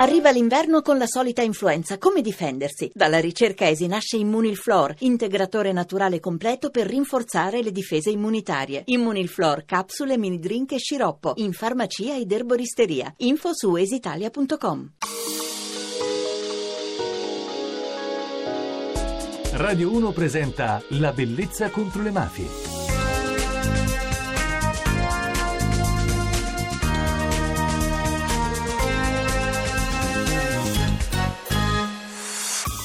Arriva l'inverno con la solita influenza. Come difendersi? Dalla ricerca ESI nasce Immunilflor, integratore naturale completo per rinforzare le difese immunitarie. Immunilflor, capsule, mini drink e sciroppo. In farmacia ed erboristeria. Info su esitalia.com. Radio 1 presenta La bellezza contro le mafie.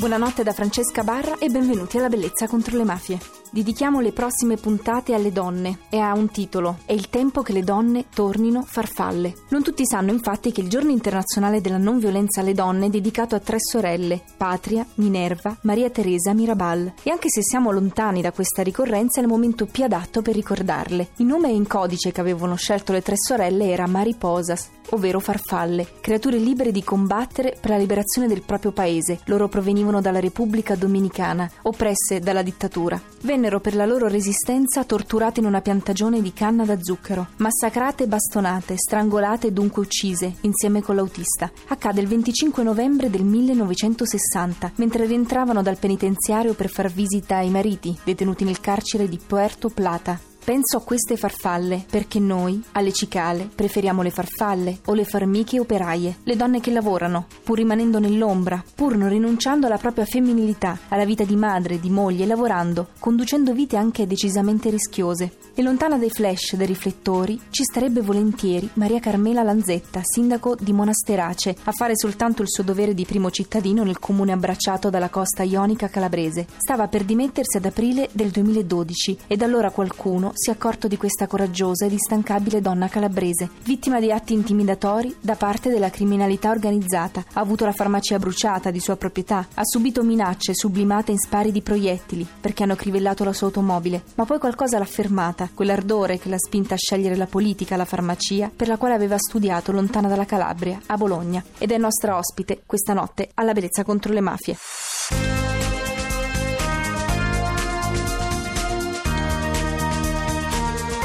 Buonanotte da Francesca Barra e benvenuti alla Bellezza contro le mafie. Dedichiamo le prossime puntate alle donne e ha un titolo: È il tempo che le donne tornino farfalle. Non tutti sanno infatti che il giorno internazionale della non violenza alle donne è dedicato a tre sorelle: Patria, Minerva, Maria Teresa, Mirabal. E anche se siamo lontani da questa ricorrenza, è il momento più adatto per ricordarle. Il nome in codice che avevano scelto le tre sorelle era Mariposas, ovvero farfalle, creature libere di combattere per la liberazione del proprio paese. Loro provenivano dalla Repubblica Dominicana, oppresse dalla dittatura. Vennero per la loro resistenza torturate in una piantagione di canna da zucchero, massacrate e bastonate, strangolate e dunque uccise, insieme con l'autista. Accade il 25 novembre del 1960, mentre rientravano dal penitenziario per far visita ai mariti, detenuti nel carcere di Puerto Plata, Penso a queste farfalle perché noi, alle cicale, preferiamo le farfalle o le farmiche operaie, le donne che lavorano, pur rimanendo nell'ombra, pur non rinunciando alla propria femminilità, alla vita di madre, di moglie, lavorando, conducendo vite anche decisamente rischiose. E lontana dai flash, dai riflettori, ci starebbe volentieri Maria Carmela Lanzetta, sindaco di Monasterace, a fare soltanto il suo dovere di primo cittadino nel comune abbracciato dalla costa ionica calabrese. Stava per dimettersi ad aprile del 2012 ed allora qualcuno si è accorto di questa coraggiosa ed instancabile donna calabrese, vittima di atti intimidatori da parte della criminalità organizzata. Ha avuto la farmacia bruciata di sua proprietà, ha subito minacce sublimate in spari di proiettili perché hanno crivellato la sua automobile, ma poi qualcosa l'ha fermata, quell'ardore che l'ha spinta a scegliere la politica, la farmacia, per la quale aveva studiato lontana dalla Calabria, a Bologna, ed è nostra ospite questa notte alla Bellezza contro le mafie.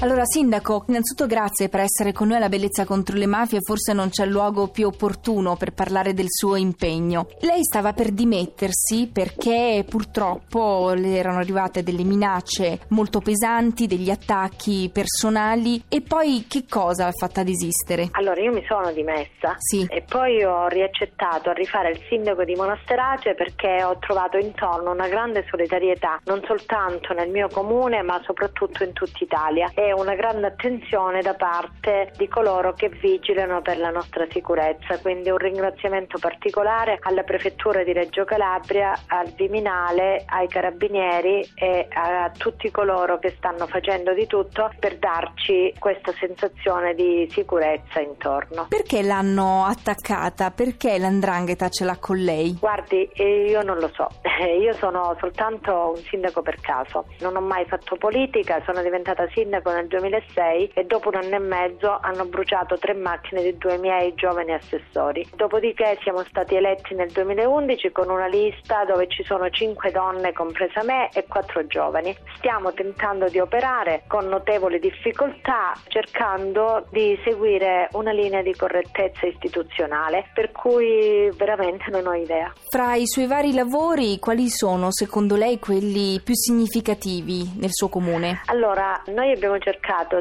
Allora, Sindaco, innanzitutto grazie per essere con noi alla Bellezza contro le mafie. Forse non c'è luogo più opportuno per parlare del suo impegno. Lei stava per dimettersi perché purtroppo le erano arrivate delle minacce molto pesanti, degli attacchi personali. E poi che cosa l'ha fatta desistere? Allora, io mi sono dimessa Sì. e poi ho riaccettato a rifare il sindaco di Monasterace perché ho trovato intorno una grande solidarietà, non soltanto nel mio comune, ma soprattutto in tutta Italia. E una grande attenzione da parte di coloro che vigilano per la nostra sicurezza. Quindi un ringraziamento particolare alla prefettura di Reggio Calabria, al Viminale, ai carabinieri e a tutti coloro che stanno facendo di tutto per darci questa sensazione di sicurezza intorno. Perché l'hanno attaccata? Perché l'andrangheta ce l'ha con lei? Guardi, eh, io non lo so, io sono soltanto un sindaco per caso, non ho mai fatto politica, sono diventata sindaco nel 2006 e dopo un anno e mezzo hanno bruciato tre macchine di due miei giovani assessori. Dopodiché siamo stati eletti nel 2011 con una lista dove ci sono cinque donne, compresa me, e quattro giovani. Stiamo tentando di operare con notevoli difficoltà, cercando di seguire una linea di correttezza istituzionale, per cui veramente non ho idea. Fra i suoi vari lavori, quali sono secondo lei quelli più significativi nel suo comune? Allora, noi abbiamo cercato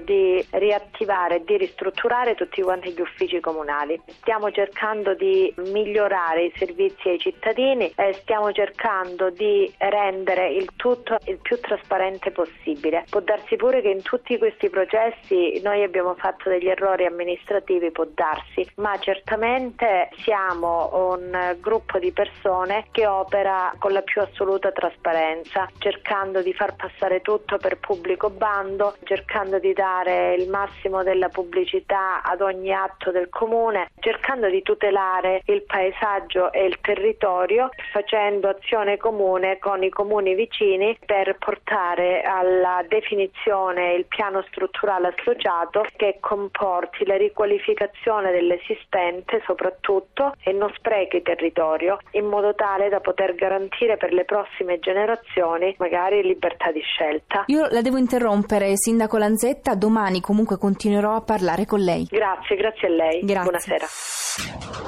di riattivare e di ristrutturare tutti quanti gli uffici comunali. Stiamo cercando di migliorare i servizi ai cittadini e stiamo cercando di rendere il tutto il più trasparente possibile. Può darsi pure che in tutti questi processi noi abbiamo fatto degli errori amministrativi, può darsi, ma certamente siamo un gruppo di persone che opera con la più assoluta trasparenza, cercando di far passare tutto per pubblico bando, cercando di dare il massimo della pubblicità ad ogni atto del comune, cercando di tutelare il paesaggio e il territorio, facendo azione comune con i comuni vicini per portare alla definizione il piano strutturale associato che comporti la riqualificazione dell'esistente soprattutto e non sprechi territorio in modo tale da poter garantire per le prossime generazioni magari libertà di scelta. Io la devo interrompere, Sindaco Lanzetta, domani comunque continuerò a parlare con lei. Grazie, grazie a lei. Grazie. Buonasera.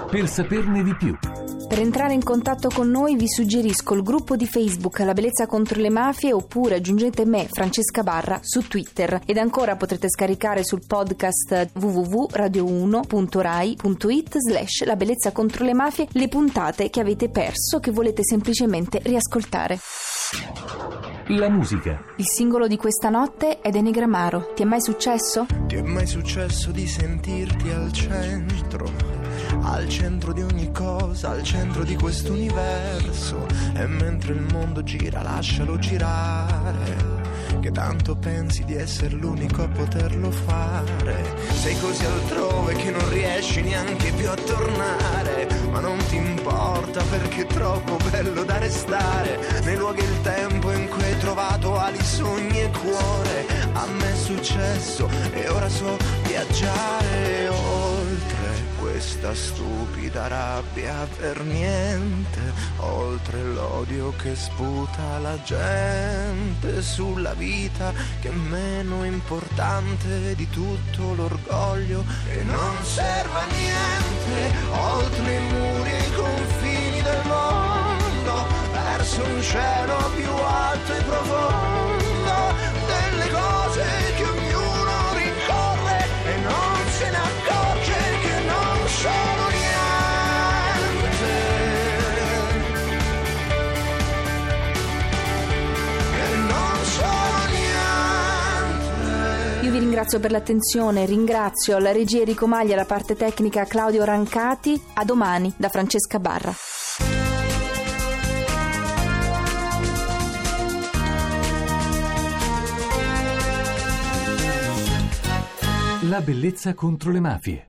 Per saperne di più. Per entrare in contatto con noi vi suggerisco il gruppo di Facebook La Bellezza contro le Mafie oppure aggiungete me, Francesca Barra, su Twitter. Ed ancora potrete scaricare sul podcast www.radio1.rai.it slash La Bellezza contro le Mafie le puntate che avete perso che volete semplicemente riascoltare. La musica. Il singolo di questa notte è Denegramaro. Ti è mai successo? Ti è mai successo di sentirti al centro? Al centro di ogni cosa, al centro di questo universo. E mentre il mondo gira, lascialo girare. Che tanto pensi di essere l'unico a poterlo fare. Sei così altrove che non riesci neanche più a tornare. Ma non ti importa perché è troppo bello da restare. Nei luoghi e il tempo in cui hai trovato ali, sogni e cuore. A me è successo e ora so viaggiare oltre questa stupida rabbia per niente, oltre l'odio che sputa la gente sulla vita che è meno importante di tutto l'orgoglio che non serve a niente, oltre i muri e i confini del mondo, verso un cielo più alto e profondo, ringrazio per l'attenzione, ringrazio la regia Enrico Maglia, la parte tecnica Claudio Rancati. A domani da Francesca Barra. La bellezza contro le mafie.